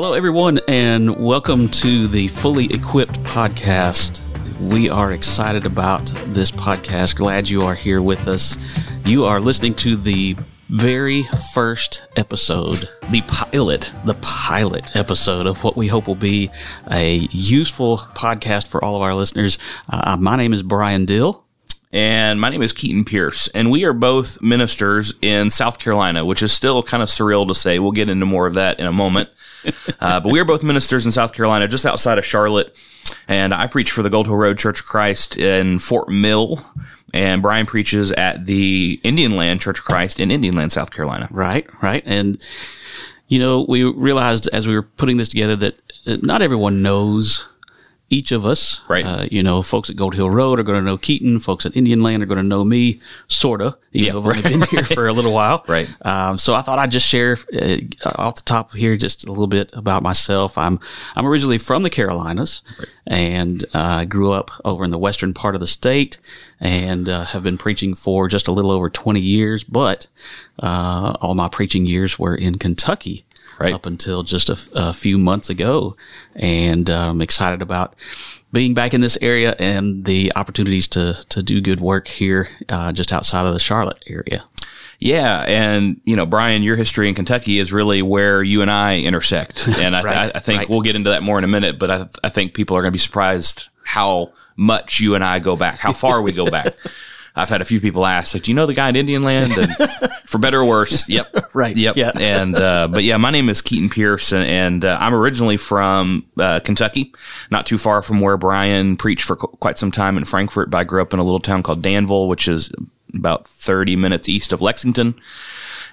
Hello, everyone, and welcome to the Fully Equipped podcast. We are excited about this podcast. Glad you are here with us. You are listening to the very first episode, the pilot, the pilot episode of what we hope will be a useful podcast for all of our listeners. Uh, my name is Brian Dill. And my name is Keaton Pierce, and we are both ministers in South Carolina, which is still kind of surreal to say. We'll get into more of that in a moment. uh, but we are both ministers in South Carolina, just outside of Charlotte. And I preach for the Gold Hill Road Church of Christ in Fort Mill. And Brian preaches at the Indian Land Church of Christ in Indian Land, South Carolina. Right, right. And, you know, we realized as we were putting this together that uh, not everyone knows each of us. Right. Uh, you know, folks at Gold Hill Road are going to know Keaton. Folks at Indian Land are going to know me, sort of, even Yeah, though I've only been here for a little while. Right. Um, so I thought I'd just share uh, off the top here just a little bit about myself. I'm I'm originally from the Carolinas, and uh, grew up over in the western part of the state, and uh, have been preaching for just a little over 20 years. But uh, all my preaching years were in Kentucky Right. up until just a, f- a few months ago, and I'm excited about being back in this area and the opportunities to to do good work here, uh, just outside of the Charlotte area. Yeah, and you know, Brian, your history in Kentucky is really where you and I intersect, and I, Right, I, think right. we'll get into that more in a minute. But I, I think people are going to be surprised how much you and I go back, how far we go back. I've had a few people ask, like, "Do you know the guy in Indian Land?" And for better or worse, yep, Right, yep. yeah. And uh, but yeah, my name is Keaton Pierce, and, and uh, I'm originally from uh, Kentucky, not too far from where Brian preached for qu- quite some time in Frankfort. But I grew up in a little town called Danville, which is about 30 minutes east of Lexington,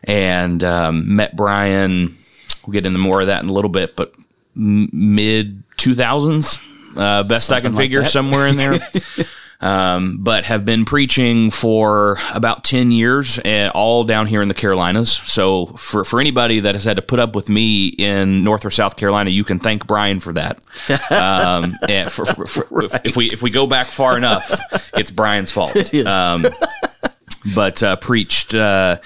and um, met Brian. We'll get into more of that in a little bit, but m- mid 2000s, uh, best I can like figure, that. somewhere in there. um, but have been preaching for about 10 years, uh, all down here in the Carolinas. So for, for anybody that has had to put up with me in North or South Carolina, you can thank Brian for that. Um, and for, for, for- if, if we if we go back far enough, it's Brian's fault. It. Um, but uh, preached. Uh,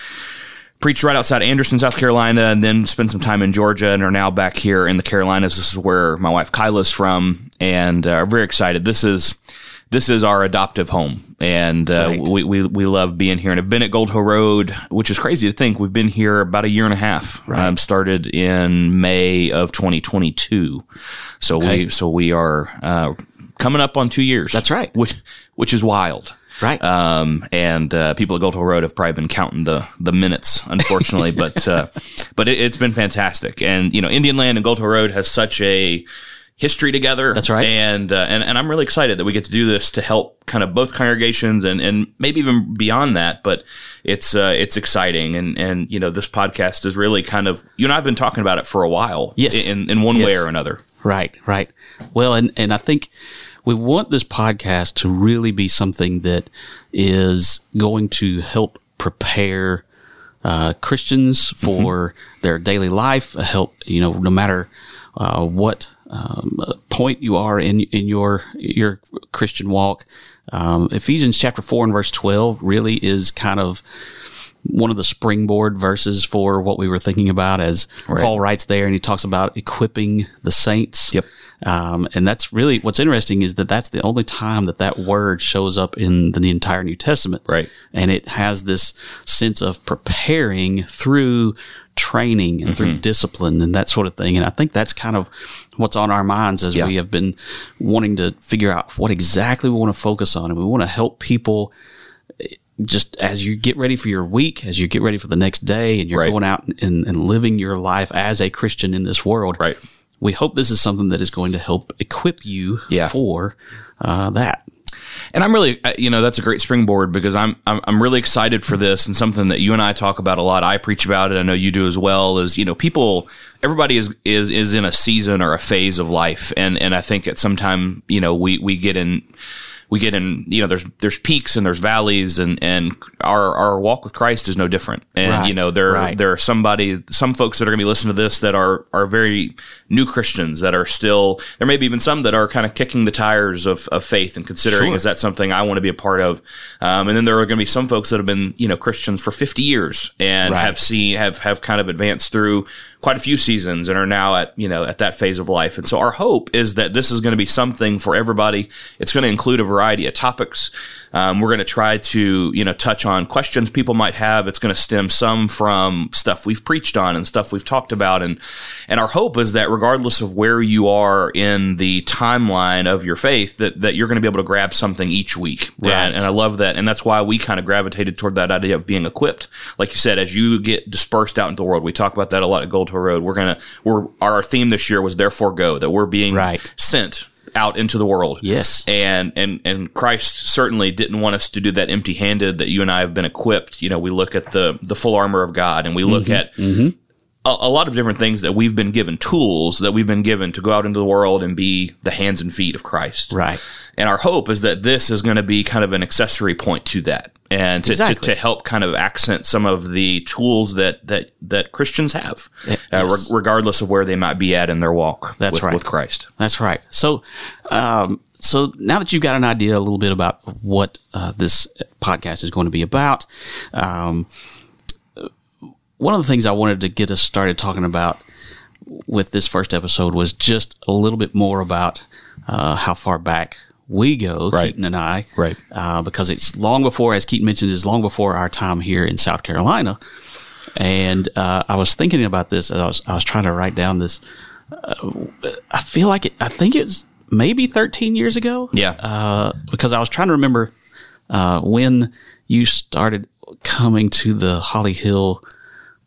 preached right outside Anderson, South Carolina, and then spent some time in Georgia, and are now back here in the Carolinas. This is where my wife Kyla's from, and uh, are very excited. This is this is our adoptive home, and uh, Right. we, we we love being here. And have been at Gold Hill Road, which is crazy to think we've been here about a year and a half. Um, started in May of 2022, so Okay. we so we are uh, coming up on two years. That's right. which which is wild. Right. Um, and uh, people at Gold Hill Road have probably been counting the the minutes, unfortunately, but uh, but it, it's been fantastic. And you know, Indian Land and Gold Hill Road has such a history together. That's right. And uh, and and I'm really excited that we get to do this to help kind of both congregations and and maybe even beyond that. But it's uh, it's exciting, and and you know, this podcast is really kind of you and I've been talking about it for a while. Yes. In in one Yes. way or another. Right, right. Well, and and I think we want this podcast to really be something that is going to help prepare uh, Christians for their daily life. Help you know, no matter uh, what um, uh, point you are in in your your Christian walk. Um, Ephesians chapter four and verse twelve really is kind of one of the springboard verses for what we were thinking about as Paul writes there and he talks about equipping the saints. Yep. Um, and that's really what's interesting is that that's the only time that that word shows up in the entire New Testament. Right. And it has this sense of preparing through training and Mm-hmm. through discipline and that sort of thing. And I think that's kind of what's on our minds as Yeah. we have been wanting to figure out what exactly we want to focus on. And we want to help people just as you get ready for your week, as you get ready for the next day, and you're Right. going out and, and living your life as a Christian in this world. Right. We hope this is something that is going to help equip you Yeah. for uh, that. And I'm really, uh, you know, that's a great springboard because I'm, I'm, I'm really excited for this and something that you and I talk about a lot. I preach about it. I know you do as well. Is you know, people, everybody is is is in a season or a phase of life, and and I think at some time, you know, we we get in. We get in, you know, there's there's peaks and there's valleys, and and our our walk with Christ is no different. And Right, you know, there right. there are somebody, some folks that are going to be listening to this that are are very new Christians that are still there may be even some that are kind of kicking the tires of, of faith and considering Sure. is that something I want to be a part of? Um, and then there are going to be some folks that have been you know Christians for 50 years and Right. have seen have have kind of advanced through quite a few seasons and are now at you know at that phase of life. And so our hope is that this is going to be something for everybody. It's going to include a variety of topics. Um, we're going to try to you know touch on questions people might have. It's going to stem some from stuff we've preached on and stuff we've talked about. And and our hope is that regardless of where you are in the timeline of your faith that that you're going to be able to grab something each week. And, and I love that. And that's why we kind of gravitated toward that idea of being equipped. Like you said as you get dispersed out into the world we talk about that a lot at Gold Hill Road. We're gonna we're our theme this year was therefore go that we're being Right. sent out into the world. Yes. and and and Christ certainly didn't want us to do that empty handed that you and I have been equipped. You know we look at the the full armor of God and we look Mm-hmm. at a, a lot of different things that we've been given tools that we've been given to go out into the world and be the hands and feet of Christ Right. and our hope is that this is going to be kind of an accessory point to that and to, Exactly. to, to help kind of accent some of the tools that that that Christians have uh, re- regardless of where they might be at in their walk That's with, right. with Christ That's right. So, um, so now that you've got an idea a little bit about what uh, this podcast is going to be about, um, one of the things I wanted to get us started talking about with this first episode was just a little bit more about uh, how far back we go, Right. Keaton and I, Right. Uh, because it's long before, as Keaton mentioned, is long before our time here in South Carolina. And uh, I was thinking about this. as I was I was trying to write down this. Uh, I feel like it, I think it's maybe 13 years ago. Yeah. Uh, because I was trying to remember uh, when you started coming to the Holly Hill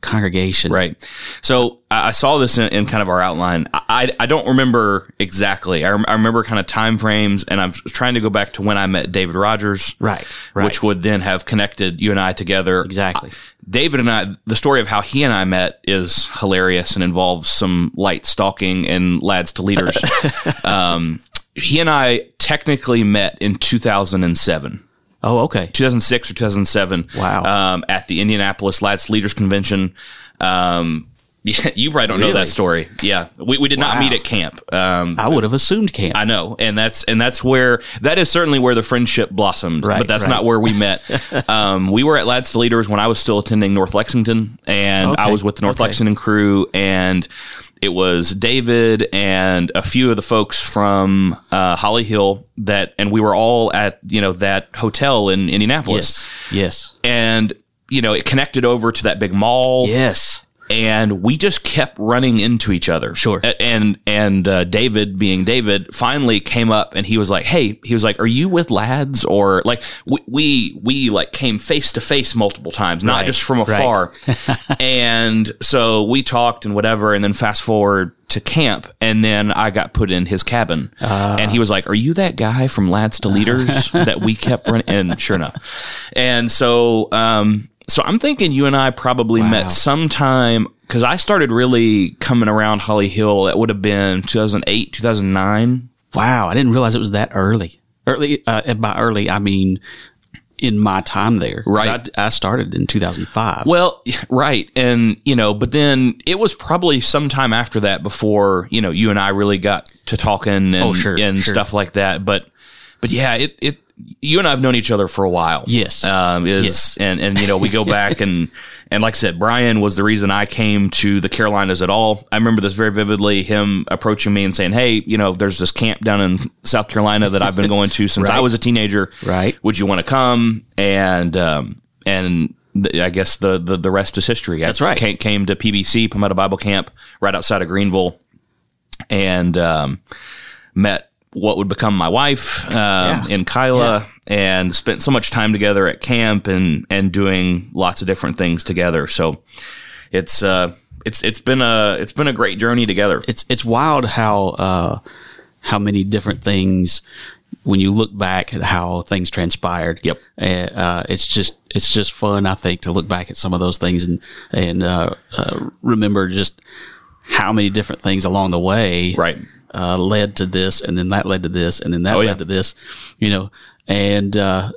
congregation. Right. So I I saw this in, in kind of our outline. I, I I don't remember exactly. I, rem- I remember kind of time frames, and I'm trying to go back to when I met David Rogers. Right, right. Which would then have connected you and I together. Exactly. David and I, the story of how he and I met is hilarious and involves some light stalking and lads to leaders. um, he and I technically met in 2007. Oh, okay. 2006 or 2007. Wow. Um, at the Indianapolis Lads Leaders Convention. Um, yeah, you probably don't know that story. Yeah, we, we did not meet at camp. Um, I would have assumed camp. I know, and that's and that's where that is certainly where the friendship blossomed. Right, but that's right. not where we met. um, we were at Lads to Leaders when I was still attending North Lexington, and I was with the North okay. Lexington crew, and it was David and a few of the folks from uh, Holly Hill that, and we were all at you know that hotel in Indianapolis, yes. Yes. and you know it connected over to that big mall Yes. And we just kept running into each other. Sure. And and uh, David, being David, finally came up and he was like, "Hey," he was like, "Are you with lads?" Or like we we, we like came face to face multiple times, not Right, just from right. afar. and so we talked and whatever, and then fast forward to camp, and then I got put in his cabin, Ah. and he was like, "Are you that guy from Lads to Leaders that we kept running?" And sure enough, and so um, so I'm thinking you and I probably Wow. met sometime because I started really coming around Holly Hill. That would have been 2008, 2009. Wow. I didn't realize it was that early. Early. Uh, by early, I mean in my time there. Right. I, I started in 2005. Well, right, and you know, but then it was probably sometime after that before you know you and I really got to talking and Oh, sure, and sure. stuff like that. But but yeah, it it you and I have known each other for a while. Yes. um, is Yes. and and you know we go back and and like I said, Brian was the reason I came to the Carolinas at all. I remember this very vividly. Him approaching me and saying, "Hey, you know, there's this camp down in South Carolina that I've been going to since I was a teenager. Right. Would you want to come?" And um, and I guess the, the the rest is history. I That's right. Came, came to PBC Palmetto Bible Camp right outside of Greenville, and um, met what would become my wife um, in Kyla, and spent so much time together at camp and and doing lots of different things together. So it's uh it's it's been a it's been a great journey together. it's it's wild how uh, how many different things when you look back at how things transpired. Yep. Uh, uh, it's just it's just fun, I think, to look back at some of those things and and uh, uh, remember just how many different things along the way Right. Uh, led to this, and then that led to this, and then that Oh, led yeah. to this. You know, and uh,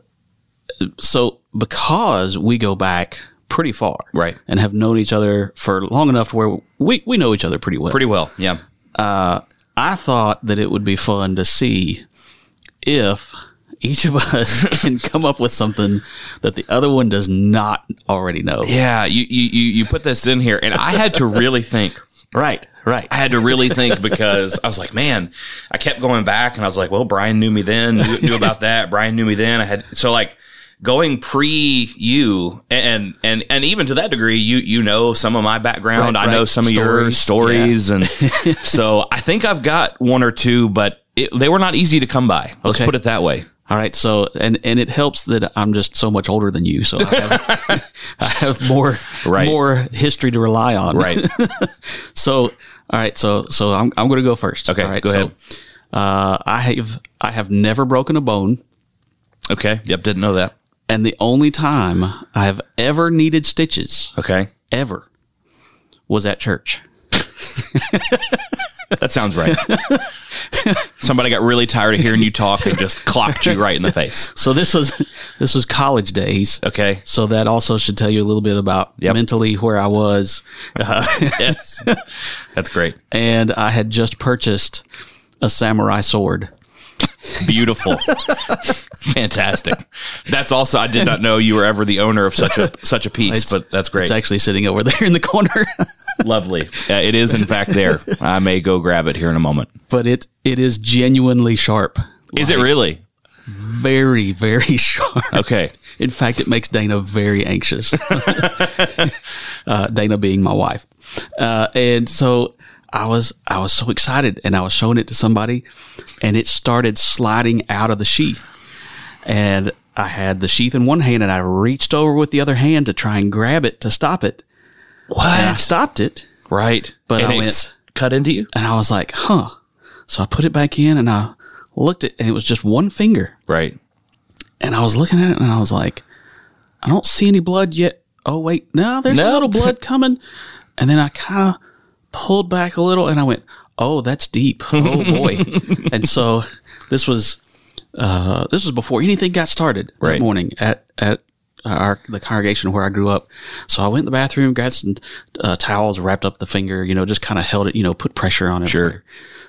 so because we go back pretty far, Right. and have known each other for long enough to where we we know each other pretty well. Pretty well, yeah. uh, I thought that it would be fun to see if each of us can come up with something that the other one does not already know. Yeah, you, you you you put this in here, and I had to really think. Right, right. I had to really think because I was like, man, I kept going back, and I was like, well, Brian knew me then, knew, knew about that. Brian knew me then. I had so like going pre you and and and even to that degree you you know some of my background Right, i know right. some of your Stories, stories and so i think i've got one or two but it, they were not easy to come by let's Okay. put it that way All right, so and and it helps that I'm just so much older than you, so I have, I have more Right. more history to rely on. right So, all right, so so I'm I'm going to go first. Okay, all right, go so, ahead. Uh, I have I have never broken a bone, okay yep didn't know that and the only time I have ever needed stitches okay ever was at church. that sounds right somebody got really tired of hearing you talk and just clocked you right in the face So this was this was college days. okay So that also should tell you a little bit about Yep. mentally where I was. Uh, yes that's great and I had just purchased a samurai sword. Beautiful. Fantastic. That's also I did not know you were ever the owner of such a such a piece, It's- but that's great. It's actually sitting over there in the corner, Lovely. Yeah, it is in fact there. I may go grab it here in a moment. but it it is genuinely sharp. Is it really? Very very sharp. Okay. In fact, it makes Dana very anxious. uh, Dana being my wife, uh, and so I was I was so excited, and I was showing it to somebody, and it started sliding out of the sheath, and I had the sheath in one hand, and I reached over with the other hand to try and grab it to stop it, and I stopped it, Right. But and I it's cut into you? and I was like, huh. So I put it back in, and I looked at, it, and it was just one finger. Right. And I was looking at it and I was like, I don't see any blood yet. Oh, wait, no, there's a little blood coming. And then I kind of pulled back a little and I went, oh, that's deep. Oh, boy. and so this was, uh, this was before anything got started that Right. morning at, at our, the congregation where I grew up. So I went in the bathroom, grabbed some uh, towels, wrapped up the finger, you know, just kind of held it, you know, put pressure on it. Sure.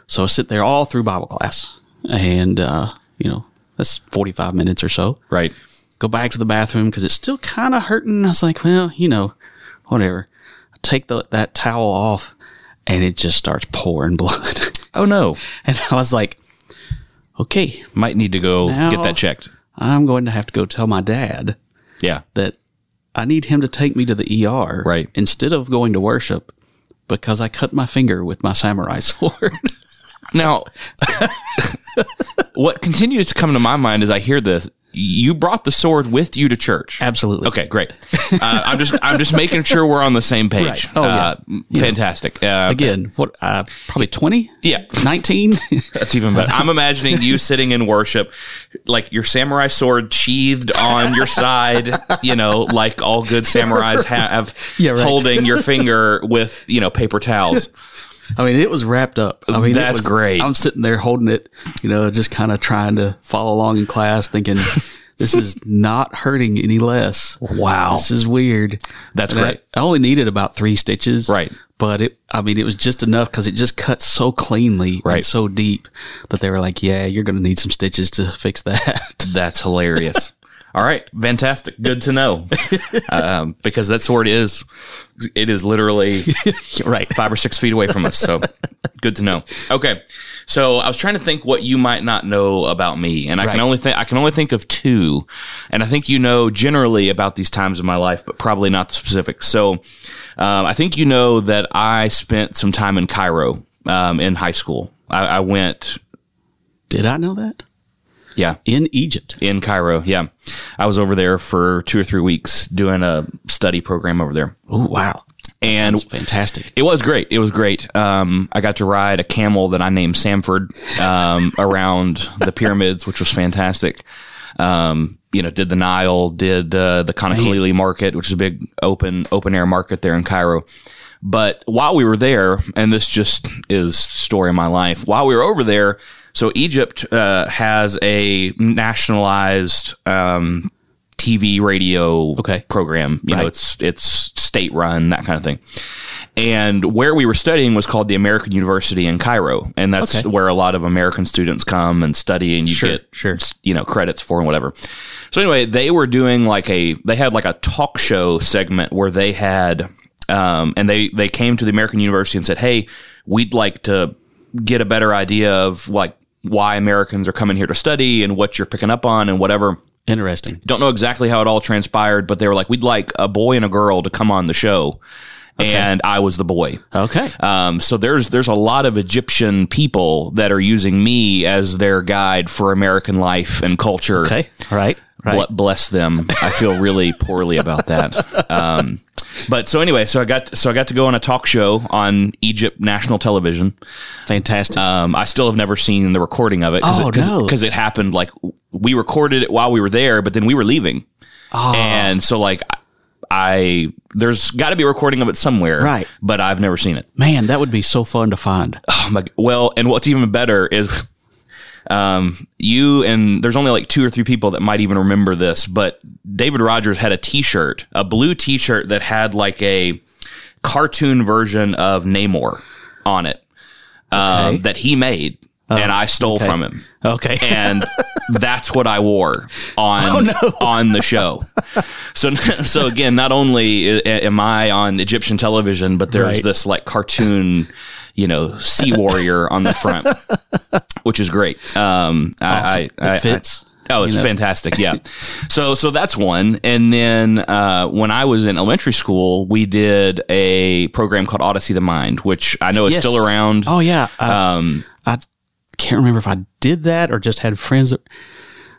So I sit there all through Bible class and, uh, you know, that's 45 minutes or so Right. go back to the bathroom because it's still kind of hurting. I was like, well, you know, whatever. I take the, that towel off and it just starts pouring blood. Oh no. and I was like, okay, Might need to go Now- get that checked. I'm going to have to go tell my dad Yeah. that I need him to take me to the ER Right. instead of going to worship because I cut my finger with my samurai sword. Now, what continues to come to my mind as I hear this, you brought the sword with you to church. Absolutely. Okay, great. Uh, I'm just I'm just making sure we're on the same page. Right. Oh, yeah. Uh, fantastic. Uh, Again, what, uh, probably 20? Yeah. 19? That's even better. I'm imagining you sitting in worship, like your samurai sword sheathed on your side, you know, like all good samurais have, Yeah, right. holding your finger with, you know, paper towels. I mean, it was wrapped up. I mean, That's was- great. I'm sitting there holding it, you know, just kind of trying to follow along in class, thinking this is not hurting any less. Wow. This is weird. That's And I- great. I, only needed about three stitches, Right. But it, I mean, it was just enough because it just cut so cleanly, Right. and so deep that they were like, "Yeah, you're going to need some stitches to fix that." That's hilarious. All right, fantastic. Good to know, um, because that sword is it is literally right. five or six feet away from us. So good to know. Okay, so I was trying to think what you might not know about me, and I Right. can only think I can only think of two, and I think you know generally about these times of my life, but probably not the specifics. So um, I think you know that I spent some time in Cairo um, in high school. I, I went, Did I know that yeah, in Egypt? in Cairo. Yeah. I was over there for two or three weeks doing a study program over there. Oh, wow, And it's fantastic. it was great. It was great. Um, I got to ride a camel that I named Samford um, around the pyramids, which was fantastic. Um, you know, did the Nile, did the the Khan el-Khalili market, which is a big open open air market there in Cairo. But while we were there, and this just is story of my life. While we were over there, so Egypt uh, has a nationalized um, TV radio Okay. program. You know, it's it's state run that kind of thing. And where we were studying was called the American University in Cairo, and that's Okay. where a lot of American students come and study, and you Sure, get sure. you know credits for and whatever. So anyway, they were doing like a they had like a talk show segment where they had um, and they they came to the American University and said, "Hey, we'd like to get a better idea of like why Americans are coming here to study and what you're picking up on and whatever." Interesting. Don't know exactly how it all transpired, but they were like, "We'd like a boy and a girl to come on the show." And I was the boy. Okay. Um, so there's there's a lot of Egyptian people that are using me as their guide for American life and culture. Okay. Right. Right. Bless them. I feel really poorly about that. Um, but so anyway, so I got so I got to go on a talk show on Egypt national television. Fantastic. Um, I still have never seen the recording of it. Oh, it, no. Because it happened like we recorded it while we were there, but then we were leaving, oh, and so like I there's got to be a recording of it somewhere, Right. But I've never seen it. man, that would be so fun to find. Oh my, well, and what's even better is um, you and there's only like two or three people that might even remember this, but David Rogers had a T-shirt, a blue T-shirt that had like a cartoon version of Namor on it um, Okay. that he made, and I stole from him. Okay. And that's what I wore on on the show. So, so again, not only am I on Egyptian television, but there's Right. this like cartoon, you know, sea warrior on the front, which is great. Um, I, I, I, It fits. Oh, it's fantastic. Yeah. so, so that's one. And then, uh, when I was in elementary school, we did a program called Odyssey of the Mind, which I know is Yes. still around. Oh yeah. I, Um, I can't remember if I did that or just had friends. That,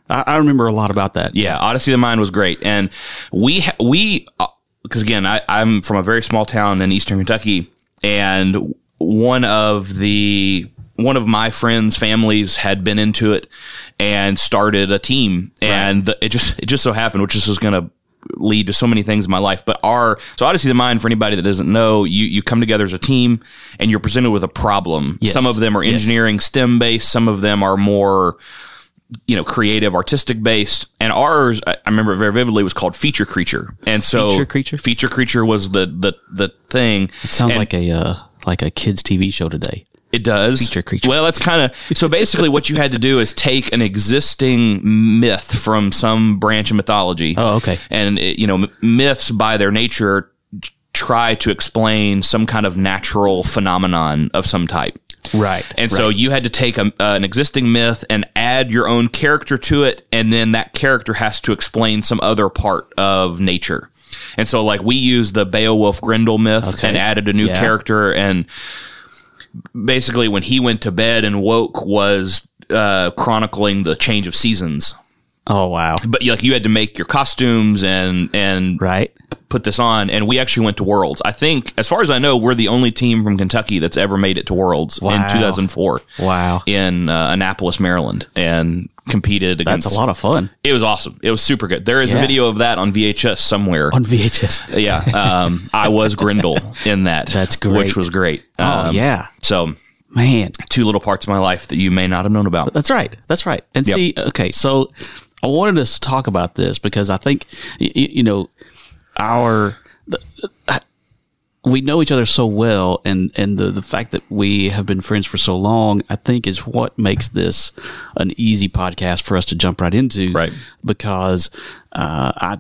I, I remember a lot about that. Yeah, Odyssey of the Mind was great, and we ha- we because again, I, I'm from a very small town in eastern Kentucky, and one of the one of my friends' families had been into it and started a team, and the, it just it just so happened, which is going to lead to so many things in my life. But our so Odyssey the Mind, for anybody that doesn't know, you you come together as a team and you're presented with a problem. Yes. Some of them are Yes. engineering, STEM based. Some of them are more you know, creative, artistic based. And ours, I I remember very vividly, was called Feature Creature. And so Feature Creature? Feature Creature was the the the thing. It sounds And like a uh, like a kids TV show today. it does. Feature Creature. Well, that's kind of so. Basically, what you had to do is take an existing myth from some branch of mythology. Oh, okay. And it, you know, myths by their nature try to explain some kind of natural phenomenon of some type. Right. And so you had to take a, uh, an existing myth and add your own character to it, and then that character has to explain some other part of nature. And so, like, we used the Beowulf Grendel myth Okay. and added a new Yeah. character. And basically, when he went to bed and woke, was uh, chronicling the change of seasons. oh wow. But like, you had to make your costumes and and Right. Put this on, and we actually went to Worlds. I think, as far as I know, we're the only team from Kentucky that's ever made it to Worlds Wow. in 2004 Wow. in uh, Annapolis, Maryland, and competed against. That's a lot of fun It was awesome. It was super good. There is a video of that on VHS somewhere. on VHS. yeah, um, I was Grendel in that. That's great. Which was great. Oh Um, yeah, So man. two little parts of my life that you may not have known about. That's right. That's right. And Yep. see, okay, so I wanted us to talk about this because I think you know our the, uh, we know each other so well, and and the the fact that we have been friends for so long, I think, is what makes this an easy podcast for us to jump right into. Right. Because uh, I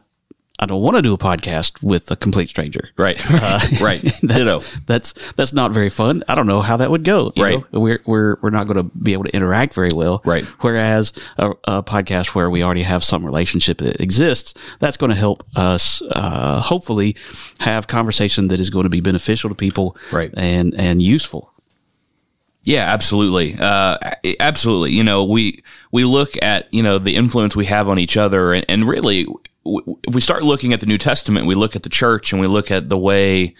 I don't want to do a podcast with a complete stranger. Right. right. Ditto. That's, that's that's not very fun. I don't know how that would go. you Right. know? We're we're we're not going to be able to interact very well. Right. Whereas a, a podcast where we already have some relationship that exists, that's going to help us uh, hopefully have conversation that is going to be beneficial to people. Right. And and useful. Yeah, absolutely. Uh, absolutely. You know, we we look at you know the influence we have on each other, and, and really, if we start looking at the New Testament, we look at the church, and we look at the way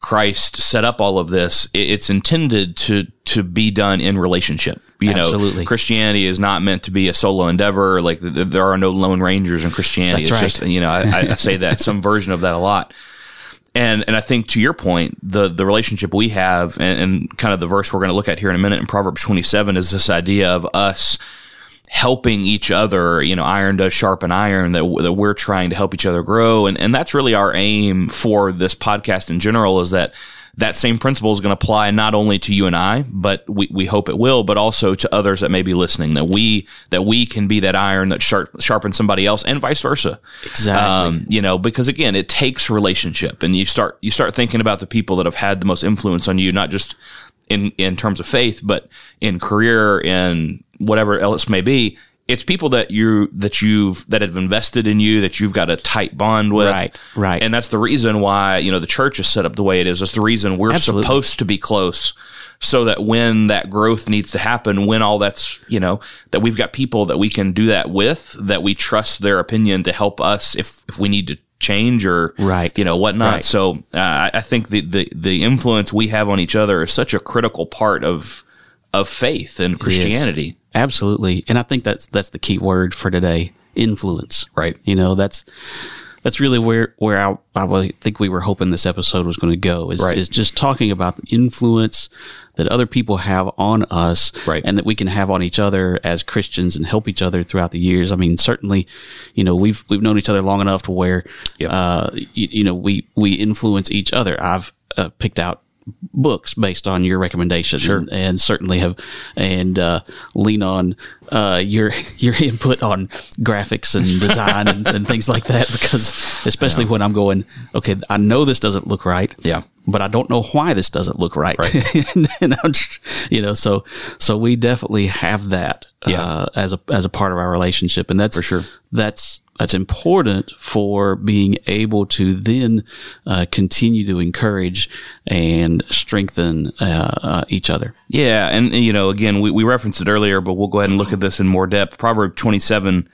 Christ set up all of this. It's intended to to be done in relationship. You Absolutely. know, Christianity is not meant to be a solo endeavor. Like th- th- there are no lone rangers in Christianity. That's it's right. just you know, I, I say that some version of that a lot and and I think to your point, the the relationship we have, and, and kind of the verse we're going to look at here in a minute in Proverbs twenty seven is this idea of us helping each other, you know, iron does sharpen iron, that, that we're trying to help each other grow. And, and that's really our aim for this podcast in general is that that same principle is going to apply not only to you and I, but we, we hope it will, but also to others that may be listening. That we that we can be that iron that sharp, sharpens somebody else, and vice versa. Exactly. Um, you know, because again, it takes relationship, and you start you start thinking about the people that have had the most influence on you, not just in in terms of faith, but in career, in whatever else may be it's people that you that you've that have invested in you that you've got a tight bond with. Right right. And that's the reason why you know the church is set up the way it is. That's the reason we're Absolutely. supposed to be close so that when that growth needs to happen when all that's you know that we've got people that we can do that with that we trust their opinion to help us if if we need to change or right. you know whatnot. Right. so uh, i think the, the the influence we have on each other is such a critical part of of faith and christianity Absolutely. And I think that's that's the key word for today, influence. Right. You know, that's that's really where where I, I think we were hoping this episode was going to go is, right. is just talking about the influence that other people have on us right. and that we can have on each other as Christians and help each other throughout the years. I mean, certainly, you know, we've we've known each other long enough to where yep. uh, you, you, know, we we influence each other. I've uh, picked out books based on your recommendation, sure. and, and, certainly have and uh, lean on uh, your your input on graphics and design and, and, things like that. Because especially yeah. when I'm going, okay, I know this doesn't look right, yeah, but I don't know why this doesn't look right, right. and, and just, you know, so so we definitely have that yeah. uh, as a as a part of our relationship, and that's for sure. That's that's important for being able to then uh, continue to encourage and strengthen uh, uh, each other. Yeah, and you know, again, we, we referenced it earlier, but we'll go ahead and look at this in more depth. Proverb twenty seven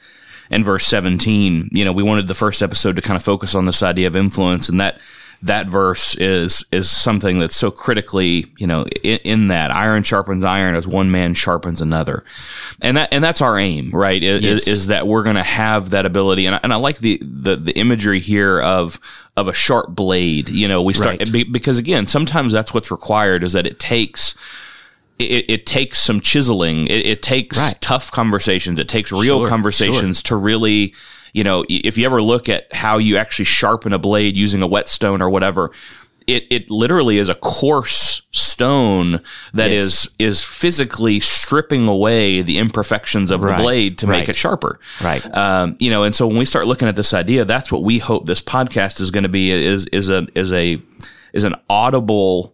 and verse seventeen. You know, we wanted the first episode to kind of focus on this idea of influence, and that that verse is is something that's so critically, you know, in, in, that iron sharpens iron as one man sharpens another, and that and that's our aim, right? Is, yes. is that we're going to have that ability, and I, and I like the, the the imagery here of of a sharp blade. You know, we start right. because again, sometimes that's what's required is that it takes. It, it, takes some chiseling. It, it takes right. tough conversations. It takes real sure, conversations sure. to really you know, if you ever look at how you actually sharpen a blade using a whetstone or whatever, it, it literally is a coarse stone that yes. is is physically stripping away the imperfections of right. the blade to right. make it sharper. Right. Um, you know, and so when we start looking at this idea, that's what we hope this podcast is going to be is is a is a is an audible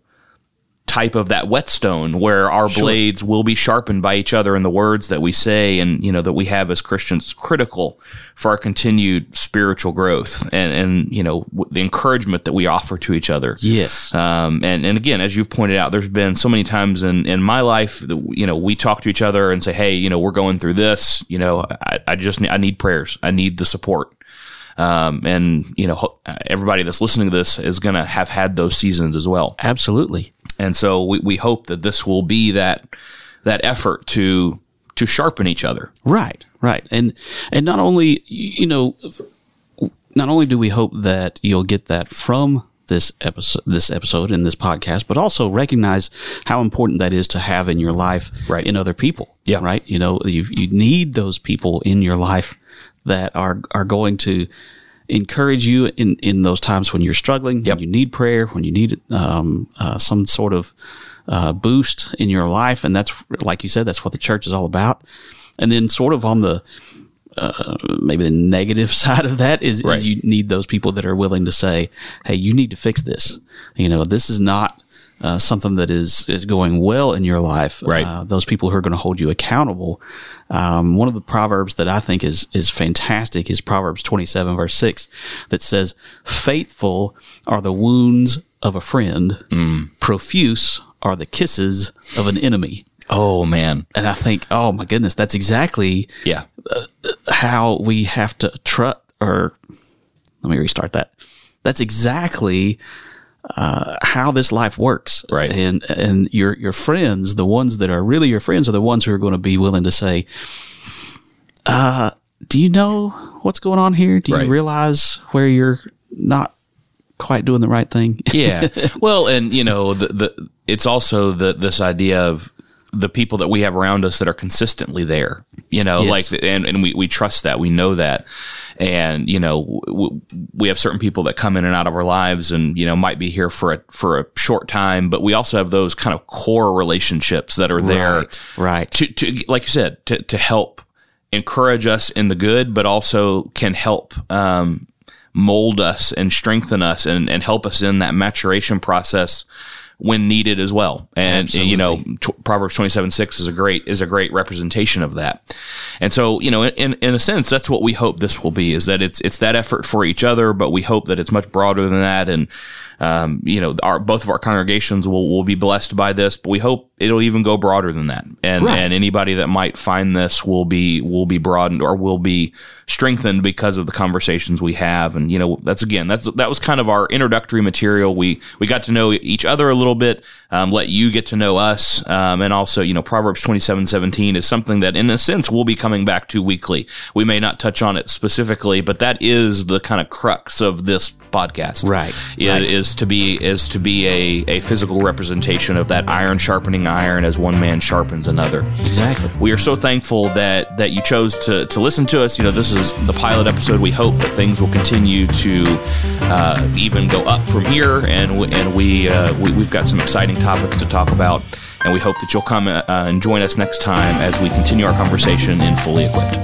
type of that whetstone where our sure. blades will be sharpened by each other in the words that we say and you know that we have as Christians critical for our continued spiritual growth and and you know the encouragement that we offer to each other. Yes. Um, and and again, as you've pointed out, there's been so many times in in my life that you know we talk to each other and say, hey, you know, we're going through this. You know, I, I just need, I need prayers. I need the support. Um, and you know, everybody that's listening to this is going to have had those seasons as well. Absolutely. And so we, we hope that this will be that that effort to to sharpen each other. Right, right. And and not only you know not only do we hope that you'll get that from this episode this episode in this podcast, but also recognize how important that is to have in your life right. in other people. Yeah. Right. You know, you you need those people in your life that are are going to encourage you in, in those times when you're struggling, yep. when you need prayer, when you need um, uh, some sort of uh, boost in your life. And that's, like you said, that's what the church is all about. And then, sort of on the uh, maybe the negative side of that is, right. is, you need those people that are willing to say, "Hey, you need to fix this." You know, this is not uh, something that is is going well in your life. Right. Uh, those people who are going to hold you accountable um, one of the proverbs that I think is is fantastic is Proverbs twenty seven verse six that says, "Faithful are the wounds of a friend; mm. profuse are the kisses of an enemy." Oh man! And I think, oh my goodness, that's exactly yeah uh, how we have to trust. Or let me restart that. That's exactly uh, how this life works. Right. And and your your friends, the ones that are really your friends, are the ones who are going to be willing to say, uh, "Do you know what's going on here? Do right. you realize where you're not quite doing the right thing?" yeah. Well, and you know, the the it's also the this idea of the people that we have around us that are consistently there, you know, Yes. like, and, and we, we trust that, we know that. And, you know, w- we have certain people that come in and out of our lives and, you know, might be here for a, for a short time, but we also have those kind of core relationships that are there Right, right. to, to, like you said, to, to help encourage us in the good, but also can help, um, mold us and strengthen us and, and help us in that maturation process when needed as well. And you know, t- Proverbs twenty seven six is a great is a great representation of that. And so, you know, in in a sense, that's what we hope this will be is that it's it's that effort for each other, but we hope that it's much broader than that. And um, you know, our both of our congregations will will be blessed by this, but we hope it'll even go broader than that. And Right. and anybody that might find this will be will be broadened or will be strengthened because of the conversations we have. And you know, that's again, that's that was kind of our introductory material. We we got to know each other a little bit, um, let you get to know us, um, and also you know, Proverbs twenty seven seventeen is something that in a sense we'll be coming back to weekly. We may not touch on it specifically, but that is the kind of crux of this podcast. Right, Is, right. is to be is to be a, a physical representation of that iron sharpening iron as one man sharpens another. Exactly. We are so thankful that that you chose to, to listen to us. You know, this is the pilot episode. We hope that things will continue to uh, even go up from here, and we, and we, uh, we we've got some exciting topics to talk about, and we hope that you'll come uh, and join us next time as we continue our conversation in fully equipped.